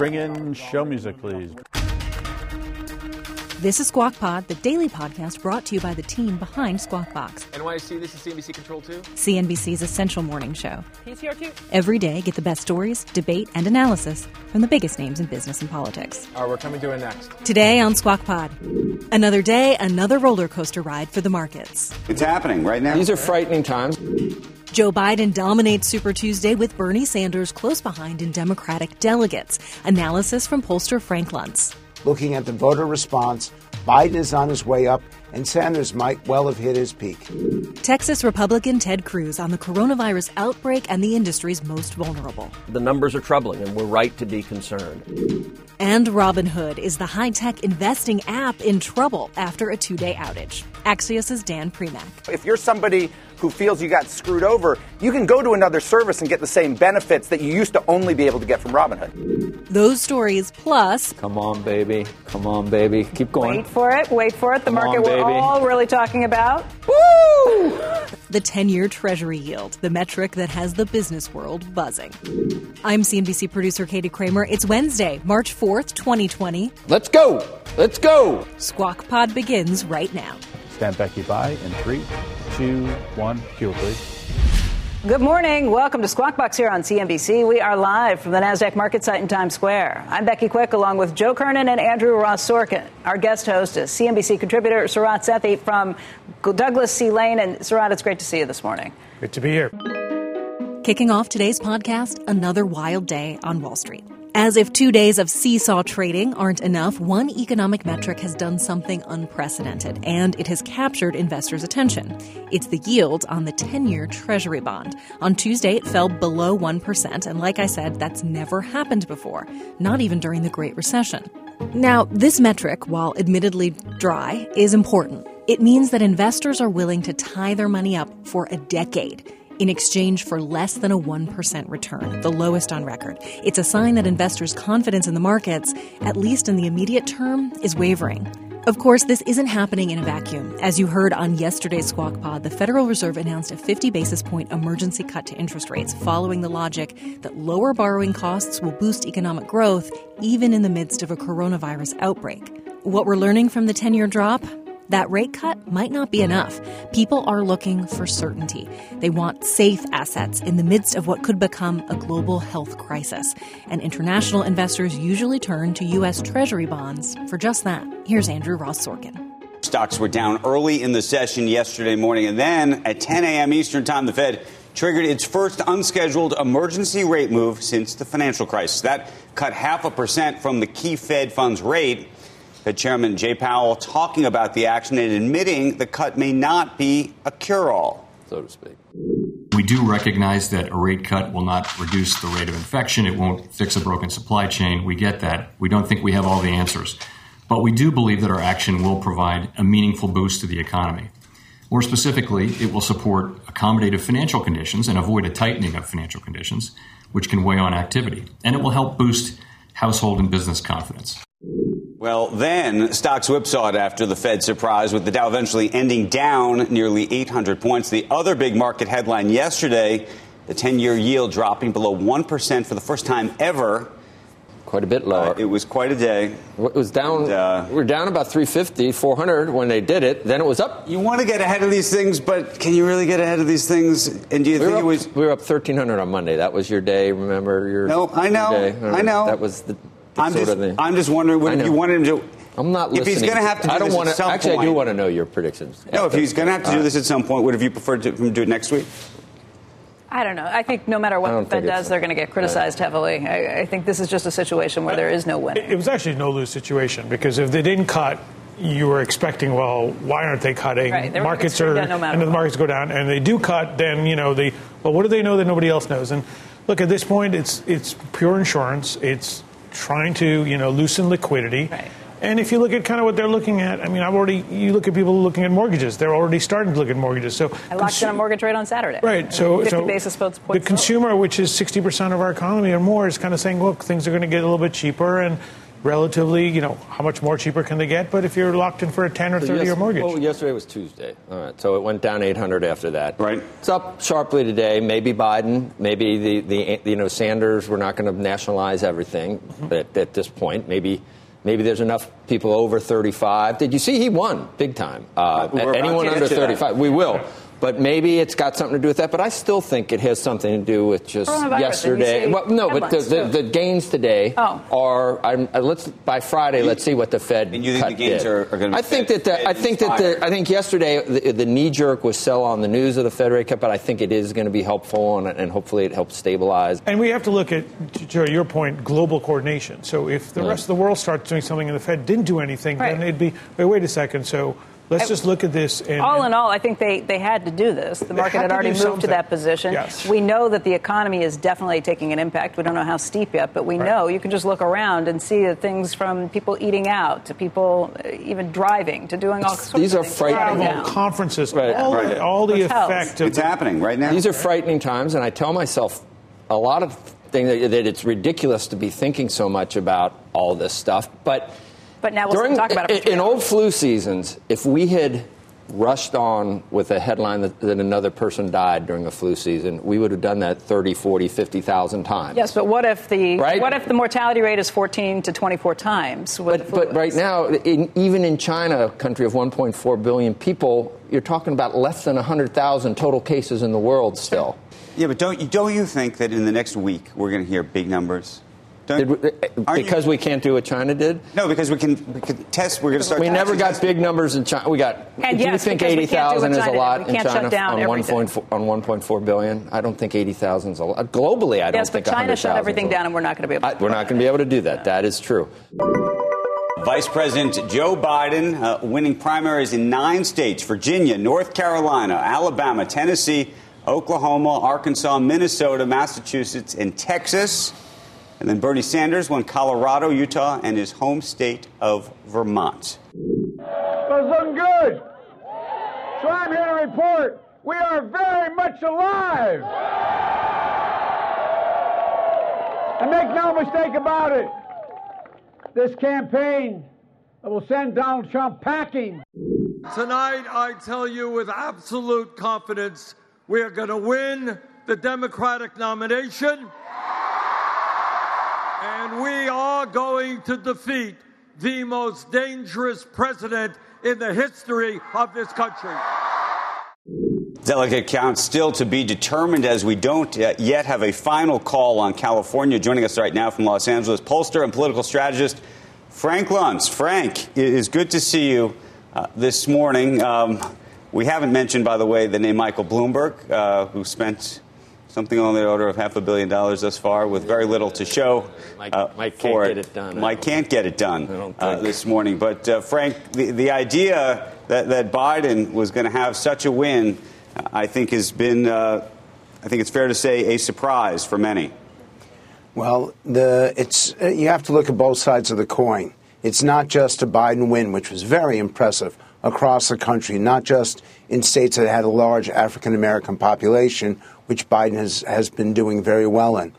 Bring in show music, please. This is Squawk Pod, the daily podcast brought to you by the team behind Squawk Box. NYC, this is CNBC Control 2. CNBC's essential morning show. PCR2. Every day, get the best stories, debate, and analysis from the biggest names in business and politics. All right, we're coming to it next. Today on Squawk Pod, another day, another roller coaster ride for the markets. It's happening right now. These are frightening times. Joe Biden dominates Super Tuesday with Bernie Sanders close behind in Democratic delegates. Analysis from pollster Frank Luntz. Looking at the voter response, Biden is on his way up, and Sanders might well have hit his peak. Texas Republican Ted Cruz on the coronavirus outbreak and the industry's most vulnerable. The numbers are troubling, and we're right to be concerned. And Robinhood is the high tech investing app in trouble after a two day outage. Axios' Dan Primack. If you're somebody who feels you got screwed over, you can go to another service and get the same benefits that you used to only be able to get from Robinhood. Those stories plus. Come on, baby. Come on, baby. Keep going. Wait for it. Wait for it. The Come market on, we're all really talking about. Woo! The 10 year Treasury yield, the metric that has the business world buzzing. I'm CNBC producer Katie Kramer. It's Wednesday, March 4th, 2020. Let's go. Let's go. Squawk Pod begins right now. Stand Becky by in three, two, one. Cue, please. Good morning. Welcome to Squawk Box here on CNBC. We are live from the NASDAQ market site in Times Square. I'm Becky Quick along with Joe Kernan and Andrew Ross Sorkin. Our guest host is CNBC contributor Sarat Sethi from Douglas C. Lane. And Sarat, it's great to see you this morning. Good to be here. Kicking off today's podcast, another wild day on Wall Street. As if two days of seesaw trading aren't enough, one economic metric has done something unprecedented, and it has captured investors' attention. It's the yield on the 10 year Treasury bond. On Tuesday, it fell below 1%, and like I said, that's never happened before, not even during the Great Recession. Now, this metric, while admittedly dry, is important. It means that investors are willing to tie their money up for a decade in exchange for less than a 1% return, the lowest on record. It's a sign that investors' confidence in the markets, at least in the immediate term, is wavering. Of course, this isn't happening in a vacuum. As you heard on yesterday's Squawk Pod, the Federal Reserve announced a 50 basis point emergency cut to interest rates, following the logic that lower borrowing costs will boost economic growth even in the midst of a coronavirus outbreak. What we're learning from the 10 year drop? That rate cut might not be enough. People are looking for certainty. They want safe assets in the midst of what could become a global health crisis. And international investors usually turn to U.S. Treasury bonds for just that. Here's Andrew Ross Sorkin. Stocks were down early in the session yesterday morning, and then at 10 a.m. Eastern Time, the Fed triggered its first unscheduled emergency rate move since the financial crisis. That cut half a percent from the key Fed funds rate. Fed Chairman Jay Powell talking about the action and admitting the cut may not be a cure all. So to speak. We do recognize that a rate cut will not reduce the rate of infection. It won't fix a broken supply chain. We get that. We don't think we have all the answers. But we do believe that our action will provide a meaningful boost to the economy. More specifically, it will support accommodative financial conditions and avoid a tightening of financial conditions, which can weigh on activity. And it will help boost household and business confidence. Well, then stocks whipsawed after the Fed surprise, with the Dow eventually ending down nearly 800 points. The other big market headline yesterday the 10 year yield dropping below 1% for the first time ever. Quite a bit lower. Uh, it was quite a day. It was down. And, uh, We're down about 350, 400 when they did it. Then it was up. You want to get ahead of these things, but can you really get ahead of these things? And do you We think were, it was. we were up 1300 on Monday. That was your day. Remember your? No, I know, your day. I know. That was the. The I'm sort just, of the, I'm just wondering, I what you want him to. I'm not If he's going to have to do I don't this want at some Actually, I do want to know your predictions. No, if he's going to have to do this at some point, would have you preferred to him do it next week? I don't know. I think no matter I what don't the Fed does, they're going to get criticized heavily. I, I think this is just a situation where there is no win. It was actually a no lose situation because if they didn't cut, you were expecting, well, why aren't they cutting? Right, they were markets are, down no matter and the markets go down, and they do cut. Then you know, they well, what do they know that nobody else knows? And look, at this point, it's it's pure insurance. It's trying to you know loosen liquidity. Right. And if you look at kind of what they're looking at, I mean, I've already you look at people looking at mortgages; they're already starting to look at mortgages. So I locked consu- in a mortgage rate on Saturday. Right. So, 50 so basis points. The consumer, which is 60 percent of our economy or more, is kind of saying, look, things are going to get a little bit cheaper, and relatively, you know, how much more cheaper can they get? But if you're locked in for a 10 or 30 year mortgage. Well, yesterday was Tuesday. All right. So it went down 800 after that. Right. It's up sharply today. Maybe Biden, maybe the, the you know, Sanders, we're not going to nationalize everything mm-hmm. at, at this point. Maybe Maybe there's enough people over 35. Did you see he won big time? Uh, anyone under 35, we will. But maybe it's got something to do with that. But I still think it has something to do with just yesterday. Well, no, but the, the, the, gains today oh. are. I'm, uh, let's by Friday. let's see what the Fed. And you think the gains did. are, are going to? I think that the, I think that the, I think yesterday the, the, knee jerk was sell on the news of the Fed rate cut, but I think it is going to be helpful and, and hopefully it helps stabilize. And we have to look at, to your point, global coordination. So if the rest of the world starts doing something and the Fed didn't do anything, right. then it'd be wait, wait a second. So Let's just look at this. And, all in all, I think they, they had to do this. The market had, had already moved something. to that position. Yes. We know that the economy is definitely taking an impact. We don't know how steep yet, but we right. know you can just look around and see that things from people eating out to people uh, even driving to doing all sorts These are frightening conferences. Right. All, right. all the Which effect of it's happening right now. These are frightening times, and I tell myself a lot of things that, that it's ridiculous to be thinking so much about all this stuff, but but now we'll During, talk about it. In old flu seasons, if we had rushed on with a headline that, that, another person died during a flu season, we would have done that 30, 40, 50,000 times. Yes, but what if the right? what if the mortality rate is 14 to 24 times? But, but right now, in, even in China, a country of 1.4 billion people, you're talking about less than 100,000 total cases in the world still. Yeah, but don't you, don't you think that in the next week we're going to hear big numbers? We, because you, we can't do what China did? No, because we can, we can test. We're going to start. We never got big numbers in China. We got. And do yes, you think eighty thousand is a lot in China on one point on one point four billion? I don't think eighty thousand is a lot. Globally, I don't yes, think. Yes, but China shut everything down, and we're not going to be able. I, we're not going to be able to do that. That is true. Vice President Joe Biden uh, winning primaries in nine states Virginia, North Carolina, Alabama, Tennessee, Oklahoma, Arkansas, Minnesota, Massachusetts, and Texas. And then Bernie Sanders won Colorado, Utah, and his home state of Vermont. Well, it's looking good. So I'm here to report we are very much alive. And make no mistake about it, this campaign will send Donald Trump packing. Tonight, I tell you with absolute confidence, we are going to win the Democratic nomination and we are going to defeat the most dangerous president in the history of this country. Delegate count still to be determined as we don't yet have a final call on California. Joining us right now from Los Angeles, pollster and political strategist Frank Luntz. Frank, it is good to see you uh, this morning. Um, we haven't mentioned, by the way, the name Michael Bloomberg, uh, who spent something on the order of half a billion dollars thus far, with very little to show Mike, uh, Mike for can't it. Get it done, Mike can't get it done uh, this morning. But uh, Frank, the, the idea that, that Biden was going to have such a win, I think has been, uh, I think it's fair to say, a surprise for many. Well, the, it's, uh, you have to look at both sides of the coin. It's not just a Biden win, which was very impressive across the country, not just in states that had a large African American population, which Biden has, has been doing very well in.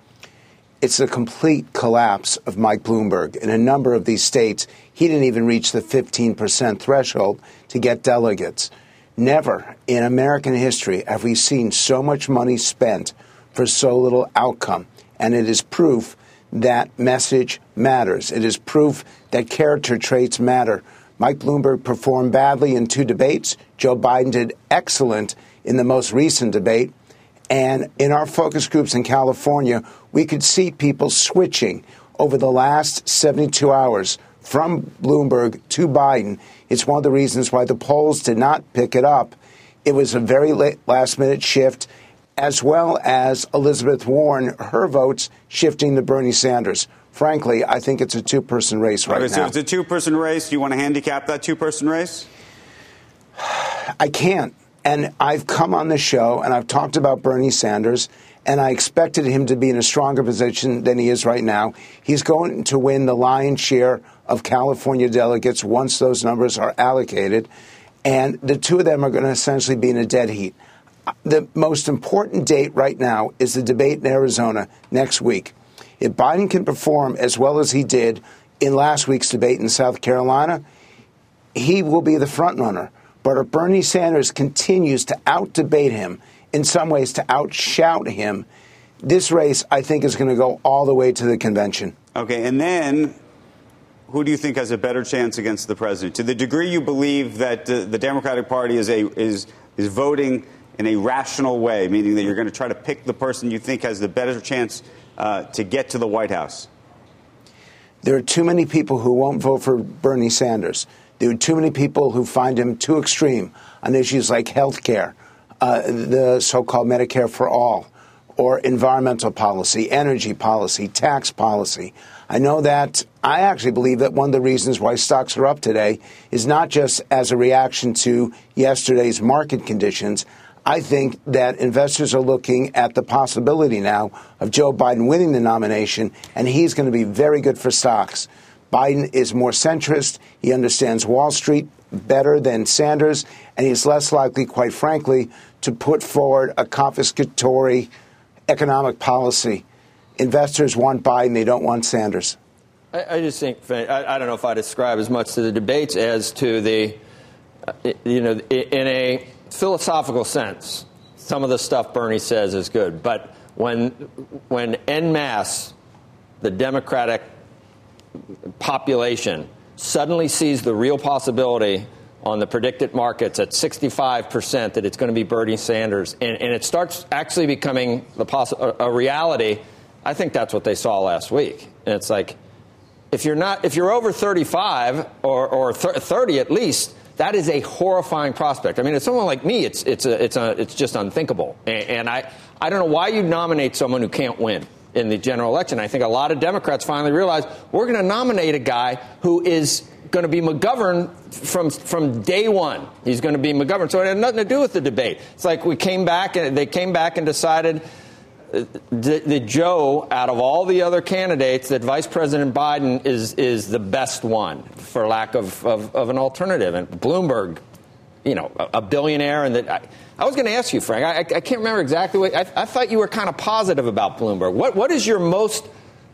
It's a complete collapse of Mike Bloomberg. In a number of these states, he didn't even reach the 15% threshold to get delegates. Never in American history have we seen so much money spent for so little outcome. And it is proof that message matters. It is proof that character traits matter. Mike Bloomberg performed badly in two debates. Joe Biden did excellent in the most recent debate. And in our focus groups in California, we could see people switching over the last 72 hours from Bloomberg to Biden. It's one of the reasons why the polls did not pick it up. It was a very late last minute shift, as well as Elizabeth Warren, her votes shifting to Bernie Sanders. Frankly, I think it's a two person race right, right now. So it's a two person race. Do you want to handicap that two person race? I can't. And I've come on the show and I've talked about Bernie Sanders, and I expected him to be in a stronger position than he is right now. He's going to win the lion's share of California delegates once those numbers are allocated, and the two of them are going to essentially be in a dead heat. Uh, the most important date right now is the debate in Arizona next week. If Biden can perform as well as he did in last week's debate in South Carolina, he will be the front runner. But if Bernie Sanders continues to out debate him, in some ways to outshout him, this race, I think, is going to go all the way to the convention. Okay, and then who do you think has a better chance against the president? To the degree you believe that uh, the Democratic Party is a is is voting in a rational way, meaning that you're going to try to pick the person you think has the better chance uh, to get to the White House. There are too many people who won't vote for Bernie Sanders. There are too many people who find him too extreme on issues like health care, uh, the so called Medicare for All, or environmental policy, energy policy, tax policy. I know that I actually believe that one of the reasons why stocks are up today is not just as a reaction to yesterday's market conditions. I think that investors are looking at the possibility now of Joe Biden winning the nomination, and he's going to be very good for stocks. Biden is more centrist. He understands Wall Street better than Sanders, and he's less likely, quite frankly, to put forward a confiscatory economic policy. Investors want Biden, they don't want Sanders. I, I just think, I, I, don't know if I describe as much to the debates as to the, uh, you know, in a philosophical sense, some of the stuff Bernie says is good. But when, when en masse, the Democratic population suddenly sees the real possibility on the predicted markets at 65% that it's going to be Bernie Sanders, and, and it starts actually becoming the poss- a, a reality, I think that's what they saw last week. And it's like, if you're not, if you're over 35 or, or 30 at least, that is a horrifying prospect. I mean, as someone like me, it's it's a, it's a, it's just unthinkable. And, and I I don't know why you nominate someone who can't win in the general election. I think a lot of Democrats finally realized we're going to nominate a guy who is going to be McGovern from from day one. He's going to be McGovern. So it had nothing to do with the debate. It's like we came back and they came back and decided that Joe, out of all the other candidates, that Vice President Biden is is the best one, for lack of, of, of an alternative. And Bloomberg, you know, a, a billionaire, and that. I, I was going to ask you, Frank. I, I, can't remember exactly what I, I thought you were kind of positive about Bloomberg. What what is your most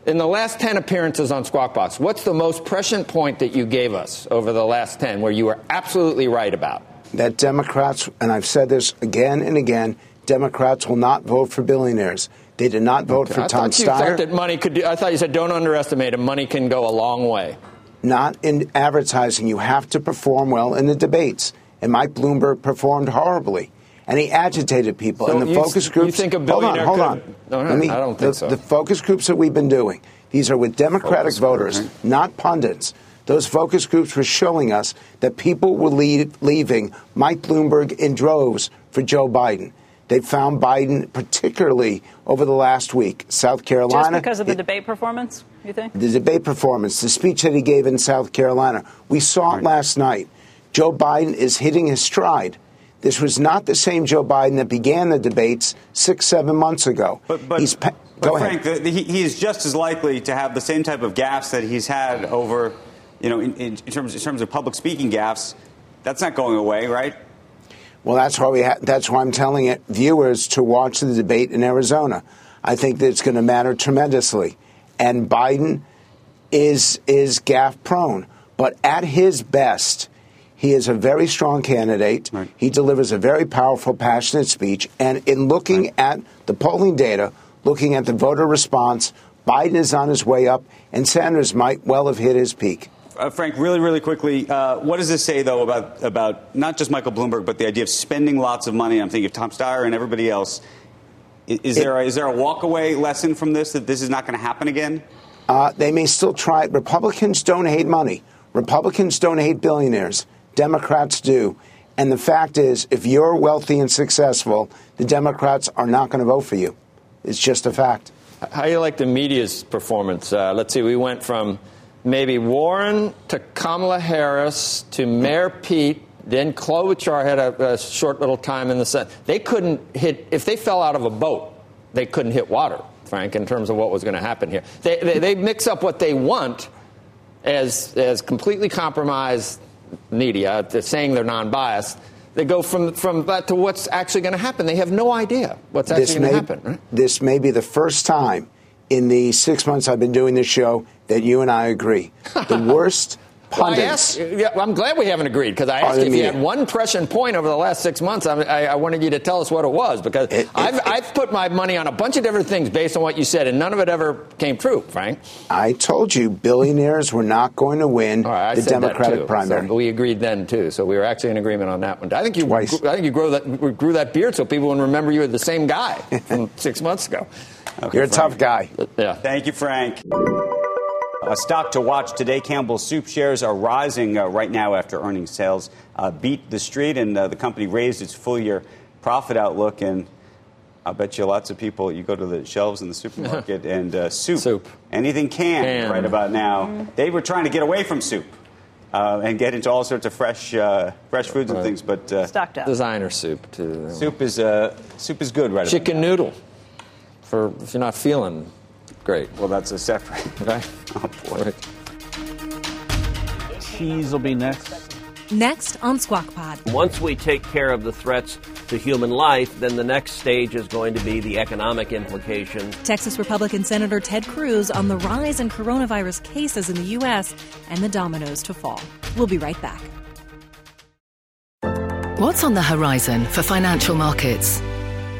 in the last 10 appearances on Squawk Box, what's the most prescient point that you gave us over the last 10 where you were absolutely right about? That Democrats, and I've said this again and again, Democrats will not vote for billionaires. They did not vote okay. for I Tom thought you Steyer. Thought that money could. Do, I thought you said don't underestimate him. Money can go a long way. Not in advertising. You have to perform well in the debates. And Mike Bloomberg performed horribly and he agitated people. So and the focus groups. You think a billionaire hold on, hold on. No, no, me, I don't think the, so. The focus groups that we've been doing, these are with Democratic focus voters, group, right? not pundits. Those focus groups were showing us that people were leave, leaving Mike Bloomberg in droves for Joe Biden. They found Biden, particularly over the last week, South Carolina. Just because of the it, debate performance, you think? The debate performance, the speech that he gave in South Carolina. We saw right. it last night. Joe Biden is hitting his stride. This was not the same Joe Biden that began the debates six, seven months ago. But, but, he's pa- but Frank, the, the, he, he, is just as likely to have the same type of gaffes that he's had over, you know, in, in, terms, in terms of public speaking gaffes. That's not going away, right? Well, that's why we ha- that's why I'm telling it, viewers to watch the debate in Arizona. I think that it's going to matter tremendously, and Biden is is gaff prone, but at his best he is a very strong candidate. Right. He delivers a very powerful, passionate speech. And in looking right. at the polling data, looking at the voter response, Biden is on his way up, and Sanders might well have hit his peak. Uh, Frank, really, really quickly, uh, what does this say, though, about, about not just Michael Bloomberg, but the idea of spending lots of money? I'm thinking of Tom Steyer and everybody else. Is, is it, there, a, is there a walkaway lesson from this that this is not going to happen again? Uh, they may still try. Republicans don't hate money. Republicans don't hate billionaires. Democrats do. And the fact is, if you're wealthy and successful, the Democrats are not going to vote for you. It's just a fact. How do you like the media's performance? Uh, let's see, we went from maybe Warren to Kamala Harris to Mayor Pete. Then Klobuchar had a, a short little time in the Senate. They couldn't hit, if they fell out of a boat, they couldn't hit water, Frank, in terms of what was going to happen here. They, they, they mix up what they want as, as completely compromised media, saying they're non biased. They go from, from that to what's actually going to happen. They have no idea what's actually going to happen. Right? This may be the first time in the six months I've been doing this show that you and I agree. The worst pundits. Well, yeah, I'm glad we haven't agreed because I asked you if you had one pressing point over the last six months. I, I, I wanted you to tell us what it was because it, it, I've, it, I've, put my money on a bunch of different things based on what you said, and none of it ever came true, Frank. I told you billionaires were not going to win right, the Democratic primary. So we agreed then too, so we were actually in agreement on that one. I think you, Twice. I think you grew that, grew that beard so people would remember you were the same guy from six months ago. Okay, You're a Frank. tough guy. Yeah. Thank you, Frank. A stock to watch today. Campbell's Soup shares are rising uh, right now after earnings sales uh, beat the street, and uh, the company raised its full year profit outlook. And I bet you lots of people, you go to the shelves in the supermarket and uh, soup, soup, anything canned Can. right about now. Mm-hmm. They were trying to get away from soup. Uh, and get into all sorts of fresh, uh, fresh foods and things, but stocked up. Designer soup too. Soup is soup is good, right? Chicken noodle, for if you're not feeling Great. Well, that's a separate. Okay. Oh, boy. Right. Cheese will be next. Next on Squawk Pod. Once we take care of the threats to human life, then the next stage is going to be the economic implications. Texas Republican Senator Ted Cruz on the rise in coronavirus cases in the U.S. and the dominoes to fall. We'll be right back. What's on the horizon for financial markets?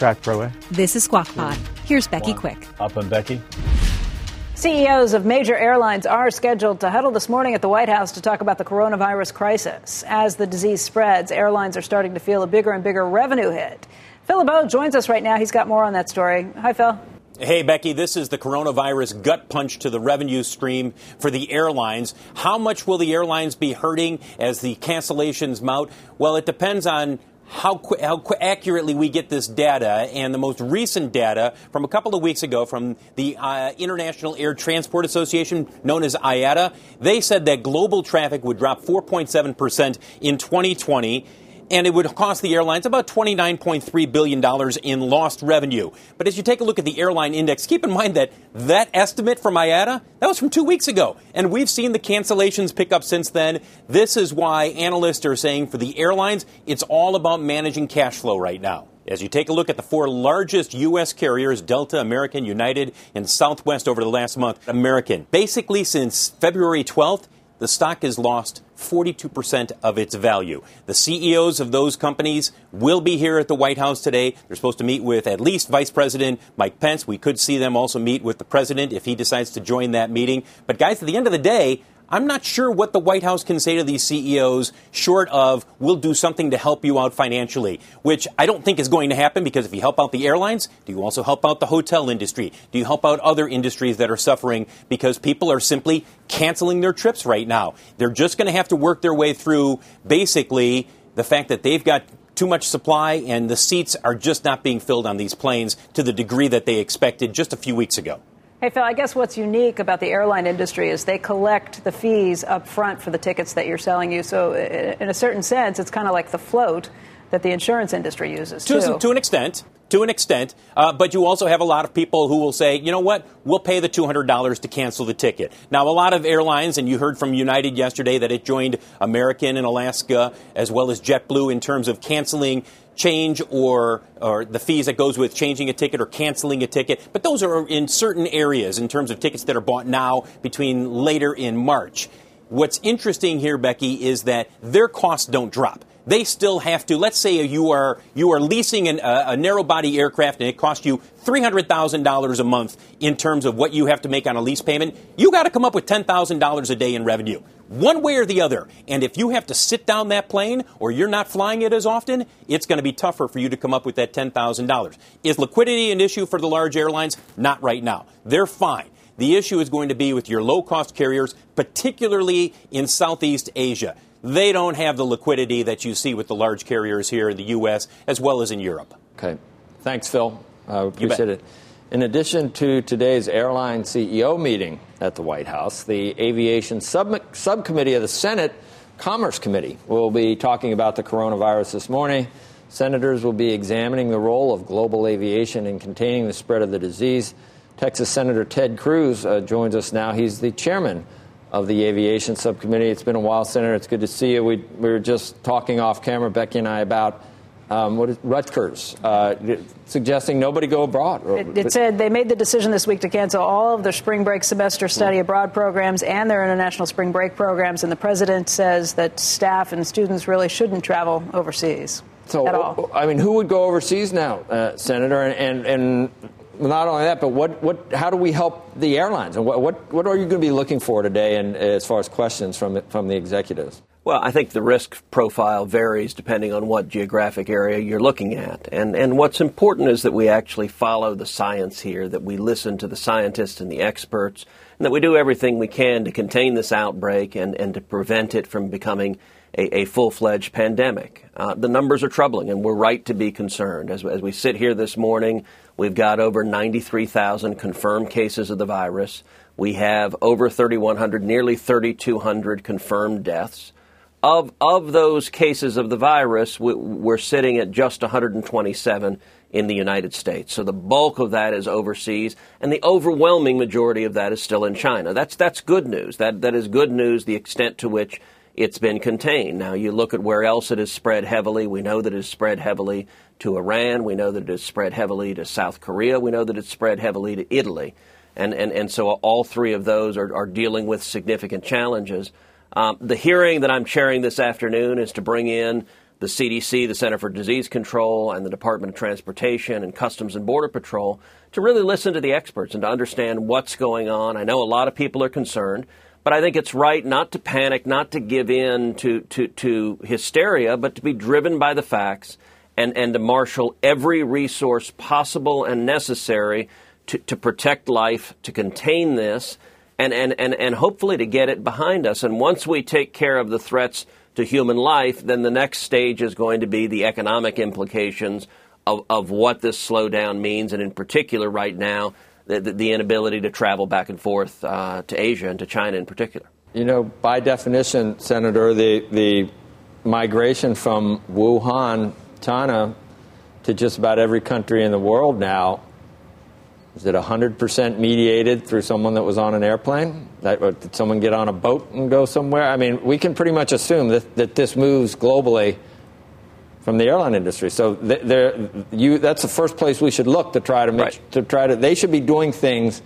Track Pro A. This is Squawk Pod. Here's Becky Quick. Up and Becky. CEOs of major airlines are scheduled to huddle this morning at the White House to talk about the coronavirus crisis. As the disease spreads, airlines are starting to feel a bigger and bigger revenue hit. Phil LeBeau joins us right now. He's got more on that story. Hi, Phil. Hey, Becky, this is the coronavirus gut punch to the revenue stream for the airlines. How much will the airlines be hurting as the cancellations mount? Well, it depends on how, qu- how qu- accurately we get this data. And the most recent data from a couple of weeks ago from the uh, International Air Transport Association, known as IATA, they said that global traffic would drop 4.7% in 2020 and it would cost the airlines about $29.3 billion in lost revenue. But as you take a look at the airline index, keep in mind that that estimate from IATA, that was from two weeks ago. And we've seen the cancellations pick up since then. This is why analysts are saying for the airlines, it's all about managing cash flow right now. As you take a look at the four largest U.S. carriers, Delta, American, United, and Southwest over the last month, American, basically since February 12th, the stock has lost 42% of its value. The CEOs of those companies will be here at the White House today. They're supposed to meet with at least Vice President Mike Pence. We could see them also meet with the president if he decides to join that meeting. But, guys, at the end of the day, I'm not sure what the White House can say to these CEOs short of we'll do something to help you out financially, which I don't think is going to happen because if you help out the airlines, do you also help out the hotel industry? Do you help out other industries that are suffering because people are simply canceling their trips right now? They're just going to have to work their way through basically the fact that they've got too much supply and the seats are just not being filled on these planes to the degree that they expected just a few weeks ago. Hey, Phil, I guess what's unique about the airline industry is they collect the fees up front for the tickets that you're selling you. So, in a certain sense, it's kind of like the float that the insurance industry uses, to, too. To an extent. To an extent. Uh, but you also have a lot of people who will say, you know what, we'll pay the $200 to cancel the ticket. Now, a lot of airlines, and you heard from United yesterday that it joined American and Alaska as well as JetBlue in terms of canceling change or or the fees that goes with changing a ticket or canceling a ticket. But those are in certain areas in terms of tickets that are bought now between later in March. What's interesting here, Becky, is that their costs don't drop. they still have to. Let's say you are you are leasing an, a, a narrow body aircraft and it costs you three hundred thousand dollars a month in terms of what you have to make on a lease payment. You got to come up with ten thousand dollars a day in revenue, one way or the other. And if you have to sit down that plane or you're not flying it as often, it's going to be tougher for you to come up with that ten thousand dollars. Is liquidity an issue for the large airlines? Not right now. They're fine. The issue is going to be with your low cost carriers, particularly in Southeast Asia. They don't have the liquidity that you see with the large carriers here in the U.S. as well as in Europe. Okay. Thanks, Phil. Uh, I appreciate it. In addition to today's airline CEO meeting at the White House, the Aviation Sub- Subcommittee of the Senate Commerce Committee will be talking about the coronavirus this morning. Senators will be examining the role of global aviation in containing the spread of the disease. Texas Senator Ted Cruz uh, joins us now. He's the chairman of the Aviation Subcommittee. It's been a while, Senator. It's good to see you. We, we were just talking off camera, Becky and I, about um, what is Rutgers uh, suggesting nobody go abroad. It, it, said they made the decision this week to cancel all of their spring break semester study mm. abroad programs and their international spring break programs. And the president says that staff and students really shouldn't travel overseas. So, at all. I mean, who would go overseas now, uh, Senator? And, and, and not only that, but what, what, how do we help the airlines? And what, what, what are you going to be looking for today and as far as questions from, from the executives? Well, I think the risk profile varies depending on what geographic area you're looking at. And, and what's important is that we actually follow the science here, that we listen to the scientists and the experts, and that we do everything we can to contain this outbreak and, and to prevent it from becoming a, a full fledged pandemic. Uh, the numbers are troubling, and we're right to be concerned. As, as we sit here this morning, we've got over 93,000 confirmed cases of the virus. We have over 3,100, nearly 3,200 confirmed deaths. Of, of those cases of the virus, we, we're sitting at just 127 in the United States. So the bulk of that is overseas, and the overwhelming majority of that is still in China. That's, that's good news. That, that is good news, the extent to which it's been contained. Now, you look at where else it has spread heavily. We know that it has spread heavily to Iran. We know that it has spread heavily to South Korea. We know that it's spread heavily to Italy. And, and, and so all three of those are, are dealing with significant challenges. Um, the hearing that I'm chairing this afternoon is to bring in the CDC, the Center for Disease Control, and the Department of Transportation and Customs and Border Patrol to really listen to the experts and to understand what's going on. I know a lot of people are concerned. But I think it's right not to panic, not to give in to, to, to hysteria, but to be driven by the facts and, and to marshal every resource possible and necessary to, to protect life, to contain this, and, and, and, and hopefully to get it behind us. And once we take care of the threats to human life, then the next stage is going to be the economic implications of, of what this slowdown means, and in particular, right now, the, the inability to travel back and forth uh, to Asia and to China in particular. You know, by definition, Senator, the, the migration from Wuhan, China, to just about every country in the world now is it 100% mediated through someone that was on an airplane? That, did someone get on a boat and go somewhere? I mean, we can pretty much assume that, that this moves globally from the airline industry. So you, that's the first place we should look to try to make right. to try to. They should be doing things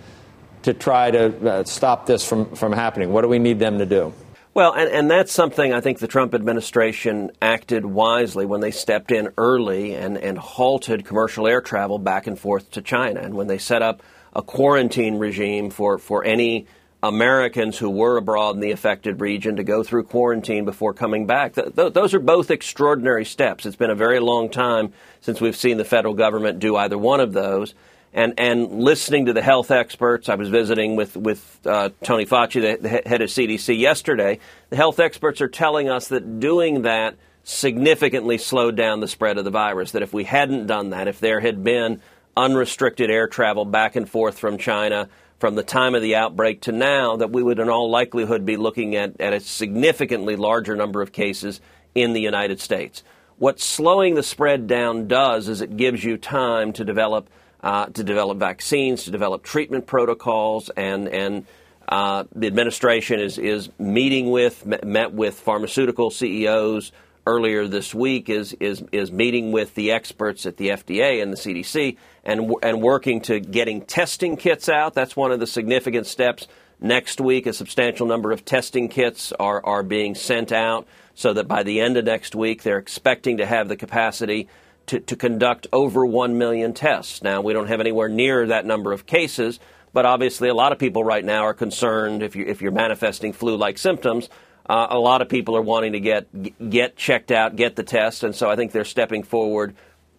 to try to uh, stop this from from happening. What do we need them to do? Well, and, and that's something I think the Trump administration acted wisely when they stepped in early and, and halted commercial air travel back and forth to China, and when they set up a quarantine regime for, for any Americans who were abroad in the affected region to go through quarantine before coming back. Th- th- those are both extraordinary steps. It's been a very long time since we've seen the federal government do either one of those. And, and listening to the health experts, I was visiting with, with uh, Tony Fauci, the, the head of CDC, yesterday. The health experts are telling us that doing that significantly slowed down the spread of the virus. That if we hadn't done that, if there had been unrestricted air travel back and forth from China, from the time of the outbreak to now that we would in all likelihood be looking at, at a significantly larger number of cases in the United States. What slowing the spread down does is it gives you time to develop uh, to develop vaccines, to develop treatment protocols, and and uh, the administration is is meeting with met with pharmaceutical CEOs earlier this week is is is meeting with the experts at the FDA and the CDC and and working to getting testing kits out. That's one of the significant steps Next week, a substantial number of testing kits are, are being sent out so that by the end of next week, they're expecting to have the capacity to, to conduct over 1 million tests. Now, we don't have anywhere near that number of cases, but obviously, a lot of people right now are concerned if, you, if you're manifesting flu like symptoms. Uh, a lot of people are wanting to get get checked out, get the test, and so I think they're stepping forward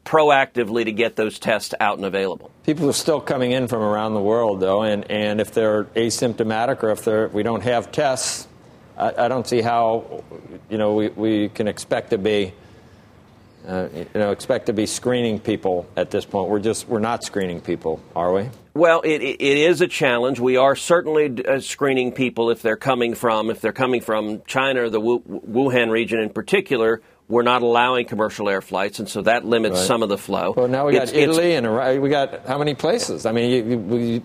proactively to get those tests out and available. People are still coming in from around the world, though, and, and if they're asymptomatic or if they're, we don't have tests, I, I don't see how you know we, we can expect to be uh, you know expect to be screening people at this point. We're just we're not screening people, are we? Well, it, it is a challenge. We are certainly uh, screening people if they're coming from if they're coming from China or the Wuhan region in particular we're not allowing commercial air flights, and so that limits right. some of the flow. Well, now we got it's, Italy it's, and we got how many places? I mean, you, you,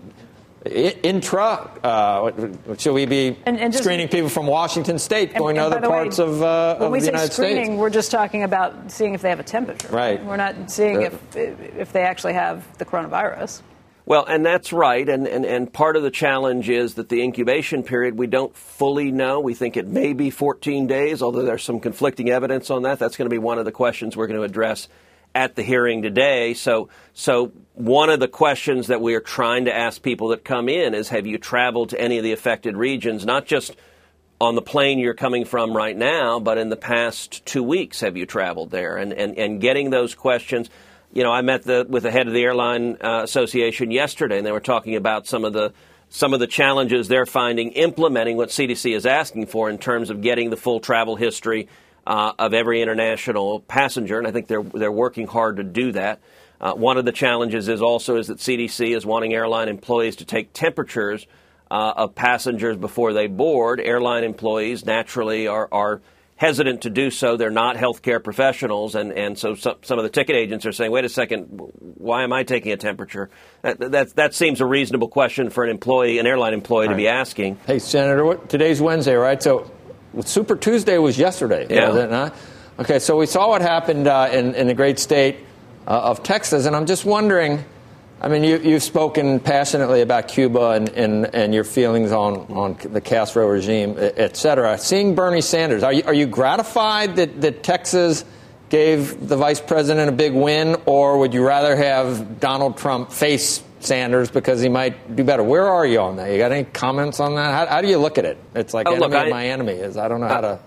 intra, uh, should we be and, and just, screening people from Washington State going and, to other parts way, of, uh, when of we the say United screening, States? We're just talking about seeing if they have a temperature. Right. We're not seeing if if they actually have the coronavirus. Well, and that's right. And, and, and part of the challenge is that the incubation period, we don't fully know. We think it may be 14 days, although there's some conflicting evidence on that. That's going to be one of the questions we're going to address at the hearing today. So, so one of the questions that we are trying to ask people that come in is have you traveled to any of the affected regions, not just on the plane you're coming from right now, but in the past two weeks, have you traveled there? And, and, and getting those questions – you know, I met the, with the head of the airline uh, association yesterday, and they were talking about some of the some of the challenges they're finding implementing what CDC is asking for in terms of getting the full travel history uh, of every international passenger, and I think they're they're working hard to do that. Uh, one of the challenges is also is that CDC is wanting airline employees to take temperatures uh, of passengers before they board. Airline employees naturally are are hesitant to do so. They're not healthcare professionals, and, and so some, some of the ticket agents are saying, wait a second, why am I taking a temperature? That, that, that seems a reasonable question for an employee, an airline employee, right. to be asking. Hey, Senator, what, today's Wednesday, right? So Super Tuesday was yesterday, yeah. was it not? Okay, so we saw what happened uh, in, in the great state uh, of Texas, and I'm just wondering – I mean, you, you've spoken passionately about Cuba and, and, and your feelings on, on the Castro regime, et cetera. Seeing Bernie Sanders, are you, are you gratified that, that Texas gave the vice president a big win, or would you rather have Donald Trump face Sanders because he might do better? Where are you on that? You got any comments on that? How, how do you look at it? It's like oh, enemy look, I, my enemy is. I don't know how to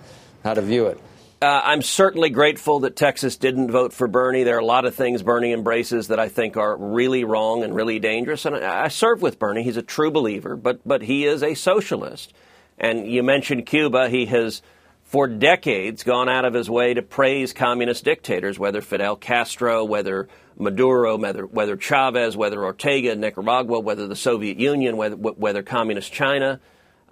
how to view it. Uh, I'm certainly grateful that Texas didn't vote for Bernie. There are a lot of things Bernie embraces that I think are really wrong and really dangerous. And I, I serve with Bernie. He's a true believer, but but he is a socialist. And you mentioned Cuba. He has, for decades, gone out of his way to praise communist dictators, whether Fidel Castro, whether Maduro, whether, whether Chavez, whether Ortega, Nicaragua, whether the Soviet Union, whether, whether communist China.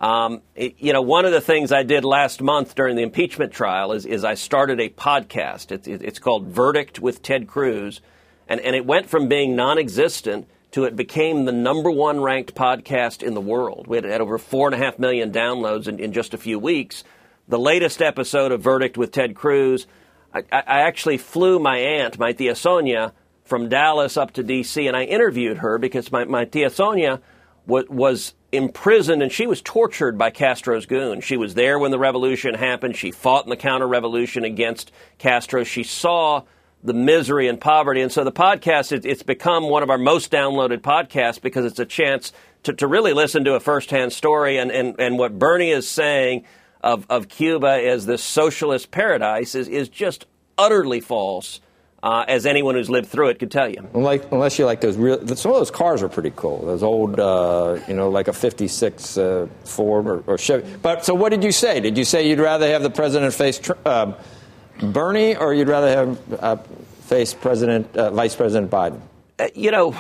Um, it, you know, one of the things I did last month during the impeachment trial is, is I started a podcast. It, it, it's called Verdict with Ted Cruz. And, and it went from being non existent to it became the number one ranked podcast in the world. We had, had over four and a half million downloads in, in just a few weeks. The latest episode of Verdict with Ted Cruz, I, I actually flew my aunt, my tia Sonia, from Dallas up to D.C., and I interviewed her because my, my tia Sonia was, was imprisoned and she was tortured by Castro's goons. She was there when the revolution happened. She fought in the counter revolution against Castro. She saw the misery and poverty. And so the podcast, it, it's become one of our most downloaded podcasts because it's a chance to, to really listen to a firsthand story. And, and, and what Bernie is saying of, of Cuba as this socialist paradise is, is just utterly false uh, as anyone who's lived through it could tell you. Like, unless you like those real, some of those cars are pretty cool. Those old, uh, you know, like a '56 uh, Ford or, or, Chevy. But so, what did you say? Did you say you'd rather have the president face um, Bernie, or you'd rather have uh, face President, uh, Vice President Biden? Uh, you know,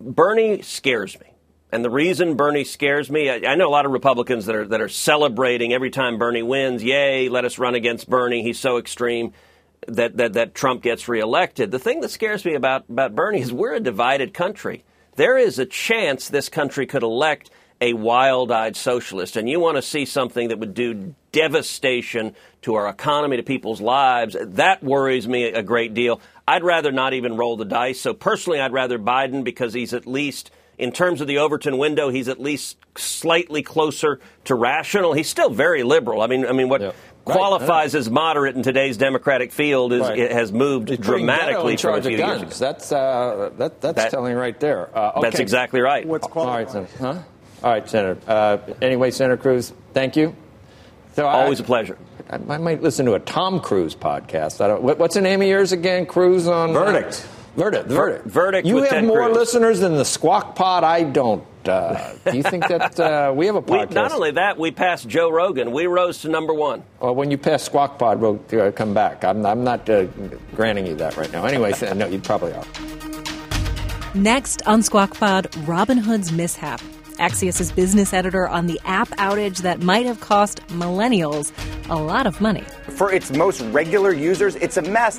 Bernie scares me. And the reason Bernie scares me, I, I, know a lot of Republicans that are that are celebrating every time Bernie wins. Yay, let us run against Bernie. He's so extreme that, that, that Trump gets reelected. The thing that scares me about, about Bernie is we're a divided country. There is a chance this country could elect a wild eyed socialist, and you want to see something that would do devastation to our economy, to people's lives. That worries me a great deal. I'd rather not even roll the dice. So personally, I'd rather Biden because he's at least in terms of the Overton window, he's at least slightly closer to rational. He's still very liberal. I mean, I mean, what Yeah. qualifies as moderate in today's Democratic field is Right. it has moved He's dramatically Beto in from a charge few of years guns. ago. That's uh, that, that's That- telling right there. Uh, That's exactly right. What's All right, Senator. Huh? All right, Senator. Uh, anyway, Senator Cruz, thank you. So Always a pleasure. I, I might listen to a Tom Cruise podcast. I don't, what, what's the name of yours again? Cruise on Verdict. Verdict. Verdict. Verdict You with have Ted more Cruz. listeners than the Squawk Pod. I don't. Uh, do you think that uh, we have a We, podcast? not only that, we passed Joe Rogan. We rose to number one. Well, when you pass Squawk Pod, we'll uh, come back. I'm, I'm not uh, granting you that right now. Anyway, no, you probably are. Next on Squawk Pod, Robinhood's mishap. Axios' business editor on the app outage that might have cost millennials a lot of money. For its most regular users, it's a mess.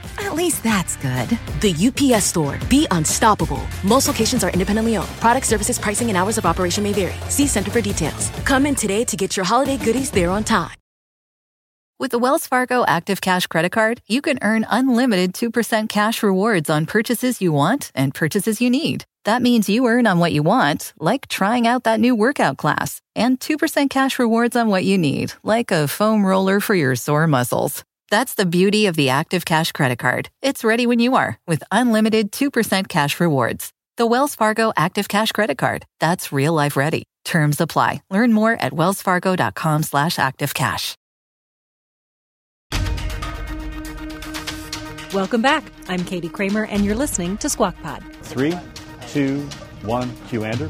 At least that's good. The UPS store. Be unstoppable. Most locations are independently owned. Product services, pricing, and hours of operation may vary. See Center for details. Come in today to get your holiday goodies there on time. With the Wells Fargo Active Cash Credit Card, you can earn unlimited 2% cash rewards on purchases you want and purchases you need. That means you earn on what you want, like trying out that new workout class, and 2% cash rewards on what you need, like a foam roller for your sore muscles. That's the beauty of the Active Cash Credit Card. It's ready when you are with unlimited 2% cash rewards. The Wells Fargo Active Cash Credit Card. That's real life ready. Terms apply. Learn more at wellsfargo.com slash activecash. Welcome back. I'm Katie Kramer, and you're listening to Squawk Pod. Three, two, one. Q Andrew.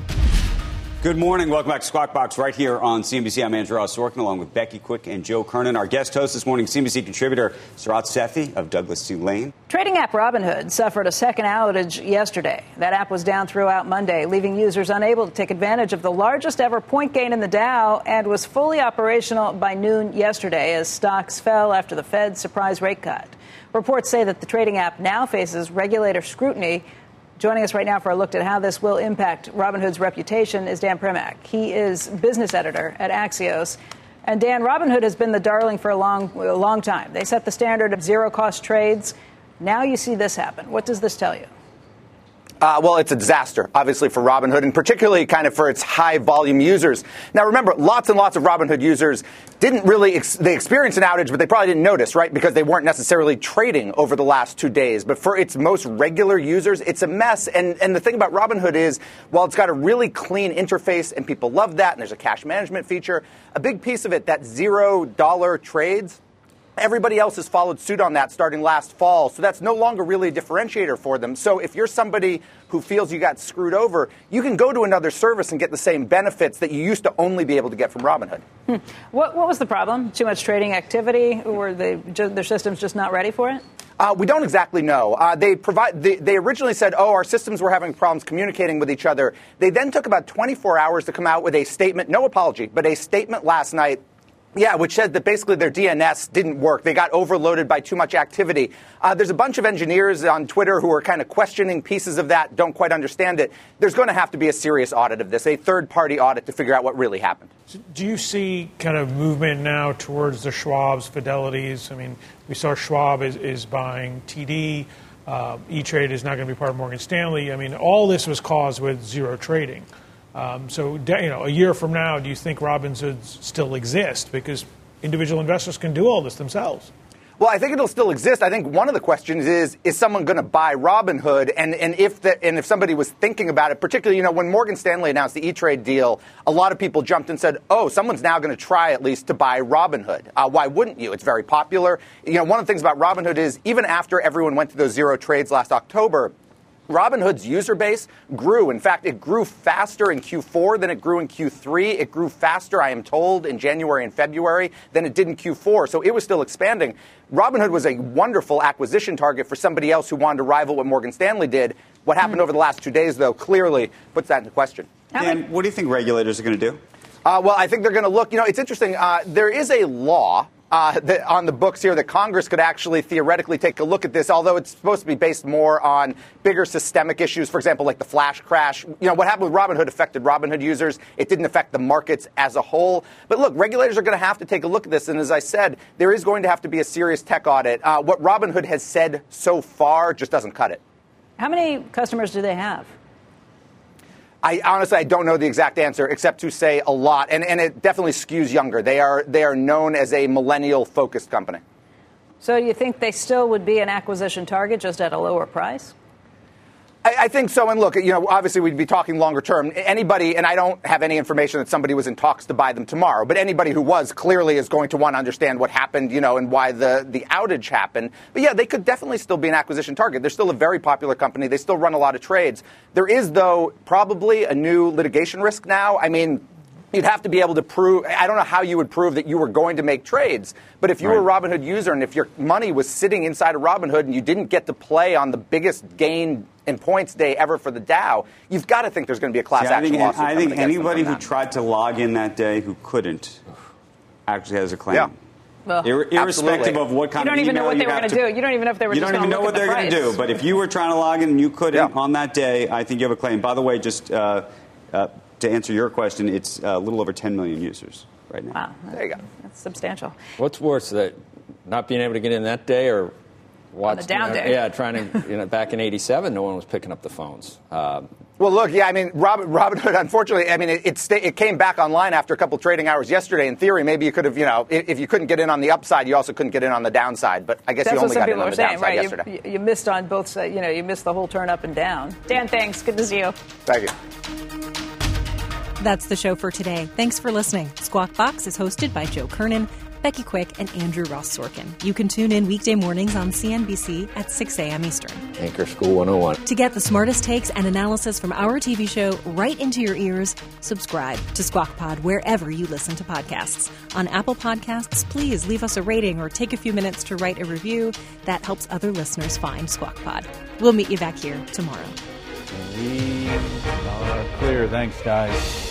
Good morning. Welcome back to Squawk Box right here on CNBC. I'm Andrew Ross Sorkin along with Becky Quick and Joe Kernan. Our guest host this morning, CNBC contributor Sarat Sethi of Douglas C. Lane. Trading app Robinhood suffered a second outage yesterday. That app was down throughout Monday, leaving users unable to take advantage of the largest ever point gain in the Dow and was fully operational by noon yesterday as stocks fell after the Fed's surprise rate cut. Reports say that the trading app now faces regulator scrutiny. Joining us right now for a look at how this will impact Robinhood's reputation is Dan Primack. He is business editor at Axios. And Dan, Robinhood has been the darling for a long, a long time. They set the standard of zero cost trades. Now you see this happen. What does this tell you? Uh, well, it's a disaster, obviously, for Robinhood, and particularly kind of for its high volume users. Now, remember, lots and lots of Robinhood users didn't really, ex- they experienced an outage, but they probably didn't notice, right? Because they weren't necessarily trading over the last two days. But for its most regular users, it's a mess. And, and the thing about Robinhood is, while it's got a really clean interface and people love that, and there's a cash management feature, a big piece of it, that zero dollar trades, Everybody else has followed suit on that starting last fall, so that's no longer really a differentiator for them. So if you're somebody who feels you got screwed over, you can go to another service and get the same benefits that you used to only be able to get from Robinhood. What, what was the problem? Too much trading activity? Were they, their systems just not ready for it? Uh, we don't exactly know. Uh, they provide. They, they originally said, "Oh, our systems were having problems communicating with each other." They then took about 24 hours to come out with a statement, no apology, but a statement last night yeah, which said that basically their DNS didn't work. They got overloaded by too much activity. Uh, there's a bunch of engineers on Twitter who are kind of questioning pieces of that, don't quite understand it. There's going to have to be a serious audit of this, a third party audit to figure out what really happened. Do you see kind of movement now towards the Schwab's, Fidelities? I mean, we saw Schwab is, is buying TD. Uh, E-Trade is not going to be part of Morgan Stanley. I mean, all this was caused with zero trading. Um, so, you know, a year from now, do you think Robinhood still exist? Because individual investors can do all this themselves. Well, I think it'll still exist. I think one of the questions is: Is someone going to buy Robinhood? And and if the, and if somebody was thinking about it, particularly, you know, when Morgan Stanley announced the E-Trade deal, a lot of people jumped and said, "Oh, someone's now going to try at least to buy Robinhood." Uh, why wouldn't you? It's very popular. You know, one of the things about Robinhood is even after everyone went to those zero trades last October. Robinhood's user base grew. In fact, it grew faster in Q4 than it grew in Q3. It grew faster, I am told, in January and February than it did in Q4. So it was still expanding. Robinhood was a wonderful acquisition target for somebody else who wanted to rival what Morgan Stanley did. What happened over the last two days, though, clearly puts that into question. And what do you think regulators are going to do? Uh, well, I think they're going to look. You know, it's interesting. Uh, there is a law uh, that on the books here that Congress could actually theoretically take a look at this, although it's supposed to be based more on bigger systemic issues, for example, like the flash crash. You know, what happened with Robinhood affected Robinhood users. It didn't affect the markets as a whole. But look, regulators are going to have to take a look at this. And as I said, there is going to have to be a serious tech audit. Uh, what Robinhood has said so far just doesn't cut it. How many customers do they have? I honestly I don't know the exact answer except to say a lot, and, and it definitely skews younger. They are they are known as a millennial focused company. So you think they still would be an acquisition target just at a lower price? I, I, think so. And look, you know, obviously we'd be talking longer term. Anybody, and I don't have any information that somebody was in talks to buy them tomorrow, but anybody who was clearly is going to want to understand what happened, you know, and why the, the outage happened. But yeah, they could definitely still be an acquisition target. They're still a very popular company. They still run a lot of trades. There is, though, probably a new litigation risk now. I mean, you'd have to be able to prove i don't know how you would prove that you were going to make trades but if you right. were a robinhood user and if your money was sitting inside of robinhood and you didn't get to play on the biggest gain in points day ever for the dow you've got to think there's going to be a class See, action I think, lawsuit i think anybody who that. tried to log in that day who couldn't actually has a claim yeah. Well, Ir- irrespective absolutely. of what kind you don't of even know what they were going to do. You don't even know if they were. You just don't even know what the they're going to do. But if you were trying to log in and you couldn't yeah. on that day, I think you have a claim. By the way, just uh, uh, to answer your question, it's a little over 10 million users right now. Wow, there you go. That's substantial. What's worse, that not being able to get in that day or watch the down you know, day. Yeah, trying to you know back in '87, no one was picking up the phones. Um, well, look, yeah, I mean, Robin, Robinhood, unfortunately, I mean, it it, sta- it came back online after a couple trading hours yesterday. In theory, maybe you could have, you know, if, if, you couldn't get in on the upside, you also couldn't get in on the downside. But I guess That's you only got in on the saying, downside right? yesterday. You, you missed on both sides. You know, you missed the whole turn up and down. Dan, thanks. Good to see you. Thank you. That's the show for today. Thanks for listening. Squawk Box is hosted by Joe Kernan, Becky Quick, and Andrew Ross Sorkin. You can tune in weekday mornings on CNBC at 6 a.m. Eastern. Anchor School 101. To get the smartest takes and analysis from our TV show right into your ears, subscribe to Squawk Pod wherever you listen to podcasts. On Apple Podcasts, please leave us a rating or take a few minutes to write a review. That helps other listeners find Squawk Pod. We'll meet you back here tomorrow. We are clear. Thanks, guys.